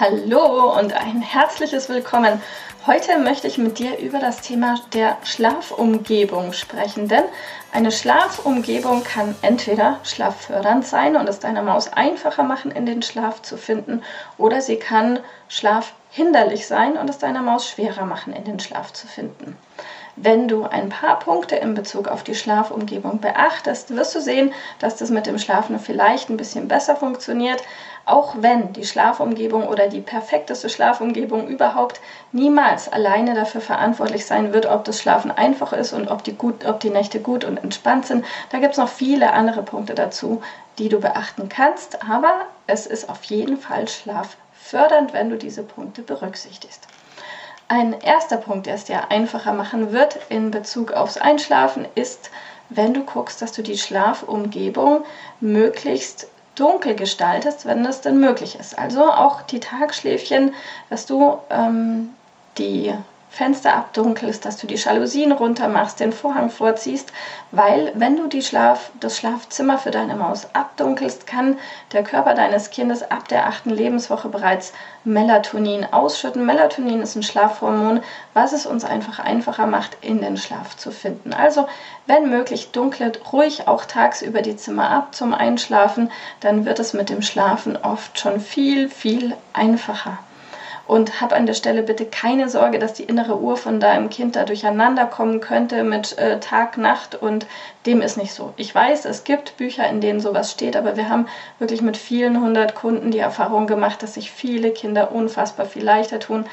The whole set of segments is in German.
Hallo und ein herzliches Willkommen. Heute möchte ich mit dir über das Thema der Schlafumgebung sprechen, denn eine Schlafumgebung kann entweder schlaffördernd sein und es deiner Maus einfacher machen, in den Schlaf zu finden, oder sie kann schlafhinderlich sein und es deiner Maus schwerer machen, in den Schlaf zu finden. Wenn du ein paar Punkte in Bezug auf die Schlafumgebung beachtest, wirst du sehen, dass das mit dem Schlafen vielleicht ein bisschen besser funktioniert, auch wenn die Schlafumgebung oder die perfekteste Schlafumgebung überhaupt niemals alleine dafür verantwortlich sein wird, ob das Schlafen einfach ist und ob die, gut, ob die Nächte gut und entspannt sind. Da gibt es noch viele andere Punkte dazu, die du beachten kannst, aber es ist auf jeden Fall schlaffördernd, wenn du diese Punkte berücksichtigst. Ein erster Punkt, der es dir einfacher machen wird in Bezug aufs Einschlafen, ist, wenn du guckst, dass du die Schlafumgebung möglichst dunkel gestaltest, wenn das denn möglich ist. Also auch die Tagschläfchen, dass du ähm, die Fenster abdunkelst, dass du die Jalousien runter machst, den Vorhang vorziehst, weil wenn du die Schlaf, das Schlafzimmer für deine Maus abdunkelst, kann der Körper deines Kindes ab der achten Lebenswoche bereits Melatonin ausschütten. Melatonin ist ein Schlafhormon, was es uns einfach einfacher macht, in den Schlaf zu finden. Also, wenn möglich, dunklet ruhig auch tagsüber die Zimmer ab zum Einschlafen, dann wird es mit dem Schlafen oft schon viel, viel einfacher. Und hab an der Stelle bitte keine Sorge, dass die innere Uhr von deinem Kind da durcheinander kommen könnte mit äh, Tag, Nacht und dem ist nicht so. Ich weiß, es gibt Bücher, in denen sowas steht, aber wir haben wirklich mit vielen hundert Kunden die Erfahrung gemacht, dass sich viele Kinder unfassbar viel leichter tun,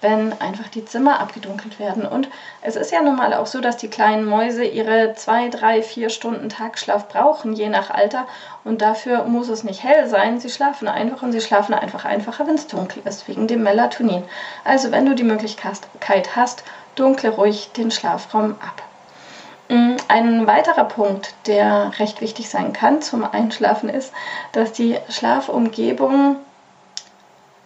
wenn einfach die Zimmer abgedunkelt werden. Und es ist ja nun mal auch so, dass die kleinen Mäuse ihre zwei, drei, vier Stunden Tagschlaf brauchen, je nach Alter. Und dafür muss es nicht hell sein. Sie schlafen einfach und sie schlafen einfach einfacher, wenn es dunkel ist, wegen dem Melatonin. Also wenn du die Möglichkeit hast, dunkle ruhig den Schlafraum ab. Mm, ein weiterer Punkt, der recht wichtig sein kann zum Einschlafen, ist, dass die Schlafumgebung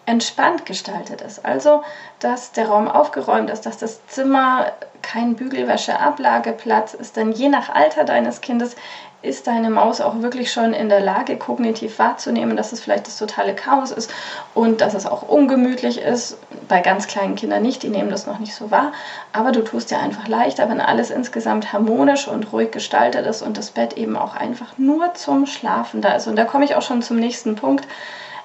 entspannt gestaltet ist. Also, dass der Raum aufgeräumt ist, dass das Zimmer kein Bügelwäscheablageplatz ist. Denn je nach Alter deines Kindes ist deine Maus auch wirklich schon in der Lage, kognitiv wahrzunehmen, dass es vielleicht das totale Chaos ist und dass es auch ungemütlich ist. Bei ganz kleinen Kindern nicht, die nehmen das noch nicht so wahr. Aber du tust dir einfach leichter, wenn alles insgesamt harmonisch und ruhig gestaltet ist und das Bett eben auch einfach nur zum Schlafen da ist. Und da komme ich auch schon zum nächsten Punkt.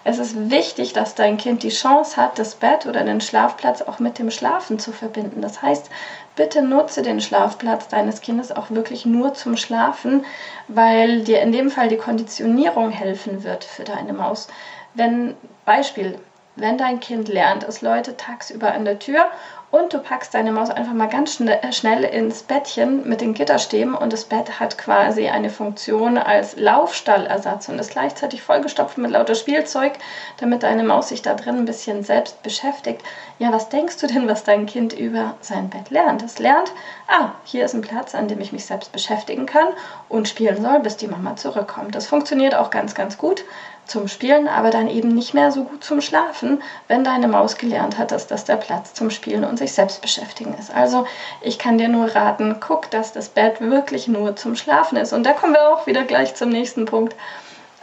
Es ist wichtig, dass dein Kind die Chance hat, das Bett oder den Schlafplatz auch mit dem Schlafen zu verbinden. Das heißt, bitte nutze den Schlafplatz deines Kindes auch wirklich nur zum Schlafen, weil dir in dem Fall die Konditionierung helfen wird für deine Maus. Wenn Beispiel, wenn dein Kind lernt, es läutet tagsüber an der Tür und du packst deine Maus einfach mal ganz äh, schnell ins Bettchen mit den Gitterstäben und das Bett hat quasi eine Funktion als Laufstallersatz und ist gleichzeitig vollgestopft mit lauter Spielzeug, damit deine Maus sich da drin ein bisschen selbst beschäftigt. Ja, was denkst du denn, was dein Kind über sein Bett lernt? Es lernt, ah, hier ist ein Platz, an dem ich mich selbst beschäftigen kann und spielen soll, bis die Mama zurückkommt. Das funktioniert auch ganz, ganz gut zum Spielen, aber dann eben nicht mehr so gut zum Schlafen, wenn deine Maus gelernt hat, dass das der Platz zum Spielen und sich selbst beschäftigen ist. Also ich kann dir nur raten, guck, dass das Bett wirklich nur zum Schlafen ist. Und da kommen wir auch wieder gleich zum nächsten Punkt.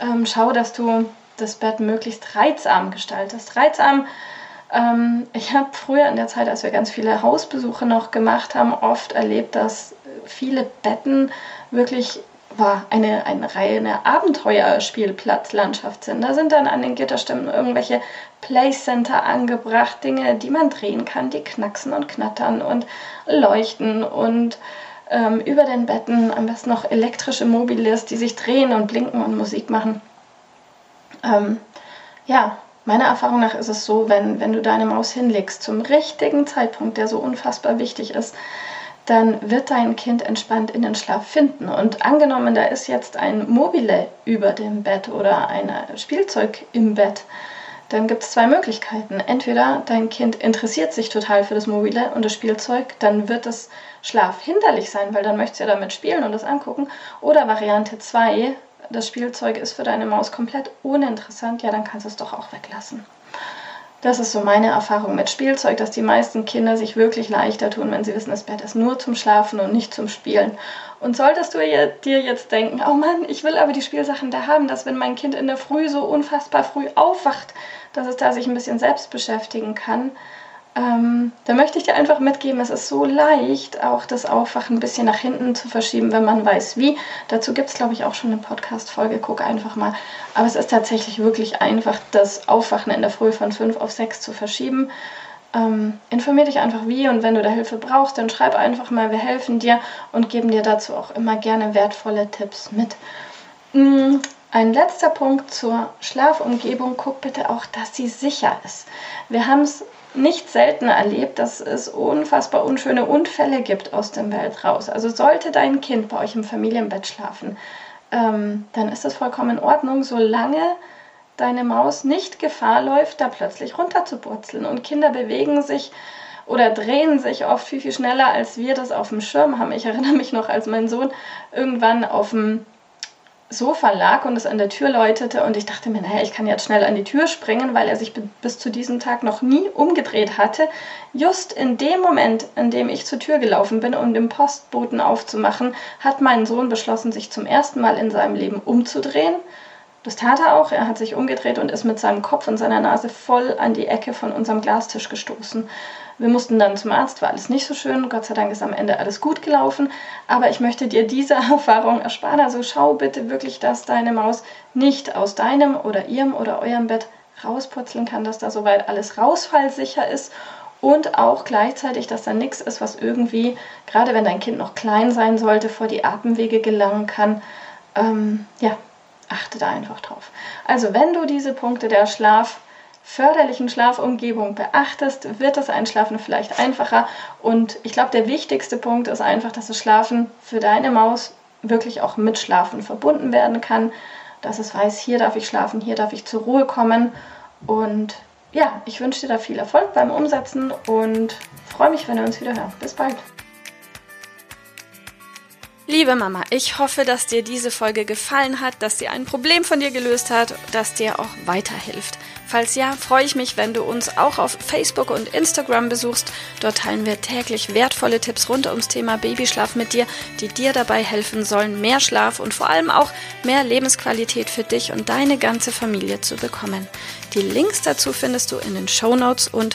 Ähm, schau, dass du das Bett möglichst reizarm gestaltest. Reizarm ähm, ich habe früher in der Zeit, als wir ganz viele Hausbesuche noch gemacht haben, oft erlebt, dass viele Betten wirklich war eine, eine reine Abenteuerspielplatzlandschaft sind. Da sind dann an den Gitterstämmen irgendwelche Playcenter angebracht, Dinge, die man drehen kann, die knacksen und knattern und leuchten und ähm, über den Betten am besten noch elektrische Mobilis, die sich drehen und blinken und Musik machen. Ähm, ja, meiner Erfahrung nach ist es so, wenn, wenn du deine Maus hinlegst zum richtigen Zeitpunkt, der so unfassbar wichtig ist, dann wird dein Kind entspannt in den Schlaf finden. Und angenommen, da ist jetzt ein Mobile über dem Bett oder ein Spielzeug im Bett, dann gibt es zwei Möglichkeiten. Entweder dein Kind interessiert sich total für das Mobile und das Spielzeug, dann wird das Schlaf hinderlich sein, weil dann möchtest du ja damit spielen und das angucken. Oder Variante 2, das Spielzeug ist für deine Maus komplett uninteressant, ja, dann kannst du es doch auch weglassen. Das ist so meine Erfahrung mit Spielzeug, dass die meisten Kinder sich wirklich leichter tun, wenn sie wissen, das Bett ist nur zum Schlafen und nicht zum Spielen. Und solltest du dir jetzt denken, oh Mann, ich will aber die Spielsachen da haben, dass wenn mein Kind in der Früh so unfassbar früh aufwacht, dass es da sich ein bisschen selbst beschäftigen kann, ähm, da möchte ich dir einfach mitgeben, es ist so leicht, auch das Aufwachen ein bisschen nach hinten zu verschieben, wenn man weiß wie. Dazu gibt es, glaube ich, auch schon eine Podcast-Folge. Guck einfach mal. Aber es ist tatsächlich wirklich einfach, das Aufwachen in der Früh von 5 auf 6 zu verschieben. Ähm, informier dich einfach wie und wenn du da Hilfe brauchst, dann schreib einfach mal, wir helfen dir und geben dir dazu auch immer gerne wertvolle Tipps mit. Mm, ein letzter Punkt zur Schlafumgebung. Guck bitte auch, dass sie sicher ist. Wir haben es nicht selten erlebt, dass es unfassbar unschöne Unfälle gibt aus dem Welt raus. Also sollte dein Kind bei euch im Familienbett schlafen, ähm, dann ist das vollkommen in Ordnung, solange deine Maus nicht Gefahr läuft, da plötzlich runterzupurzeln. Und Kinder bewegen sich oder drehen sich oft viel, viel schneller, als wir das auf dem Schirm haben. Ich erinnere mich noch, als mein Sohn irgendwann auf dem Sofa lag und es an der Tür läutete und ich dachte mir, naja, ich kann jetzt schnell an die Tür springen, weil er sich bis zu diesem Tag noch nie umgedreht hatte. Just in dem Moment, in dem ich zur Tür gelaufen bin, um den Postboten aufzumachen, hat mein Sohn beschlossen, sich zum ersten Mal in seinem Leben umzudrehen. Das tat er auch. Er hat sich umgedreht und ist mit seinem Kopf und seiner Nase voll an die Ecke von unserem Glastisch gestoßen. Wir mussten dann zum Arzt, war alles nicht so schön. Gott sei Dank ist am Ende alles gut gelaufen. Aber ich möchte dir diese Erfahrung ersparen. Also schau bitte wirklich, dass deine Maus nicht aus deinem oder ihrem oder eurem Bett rausputzeln kann, dass da soweit alles rausfallsicher ist und auch gleichzeitig, dass da nichts ist, was irgendwie, gerade wenn dein Kind noch klein sein sollte, vor die Atemwege gelangen kann. Ähm, ja, achte da einfach drauf. Also wenn du diese Punkte der Schlaf förderlichen Schlafumgebung beachtest, wird das Einschlafen vielleicht einfacher. Und ich glaube, der wichtigste Punkt ist einfach, dass das Schlafen für deine Maus wirklich auch mit Schlafen verbunden werden kann. Dass es weiß, hier darf ich schlafen, hier darf ich zur Ruhe kommen. Und ja, ich wünsche dir da viel Erfolg beim Umsetzen und freue mich, wenn wir uns wieder hören. Bis bald. Liebe Mama, ich hoffe, dass dir diese Folge gefallen hat, dass sie ein Problem von dir gelöst hat, dass dir auch weiterhilft. Falls ja, freue ich mich, wenn du uns auch auf Facebook und Instagram besuchst. Dort teilen wir täglich wertvolle Tipps rund ums Thema Babyschlaf mit dir, die dir dabei helfen sollen, mehr Schlaf und vor allem auch mehr Lebensqualität für dich und deine ganze Familie zu bekommen. Die Links dazu findest du in den Show Notes und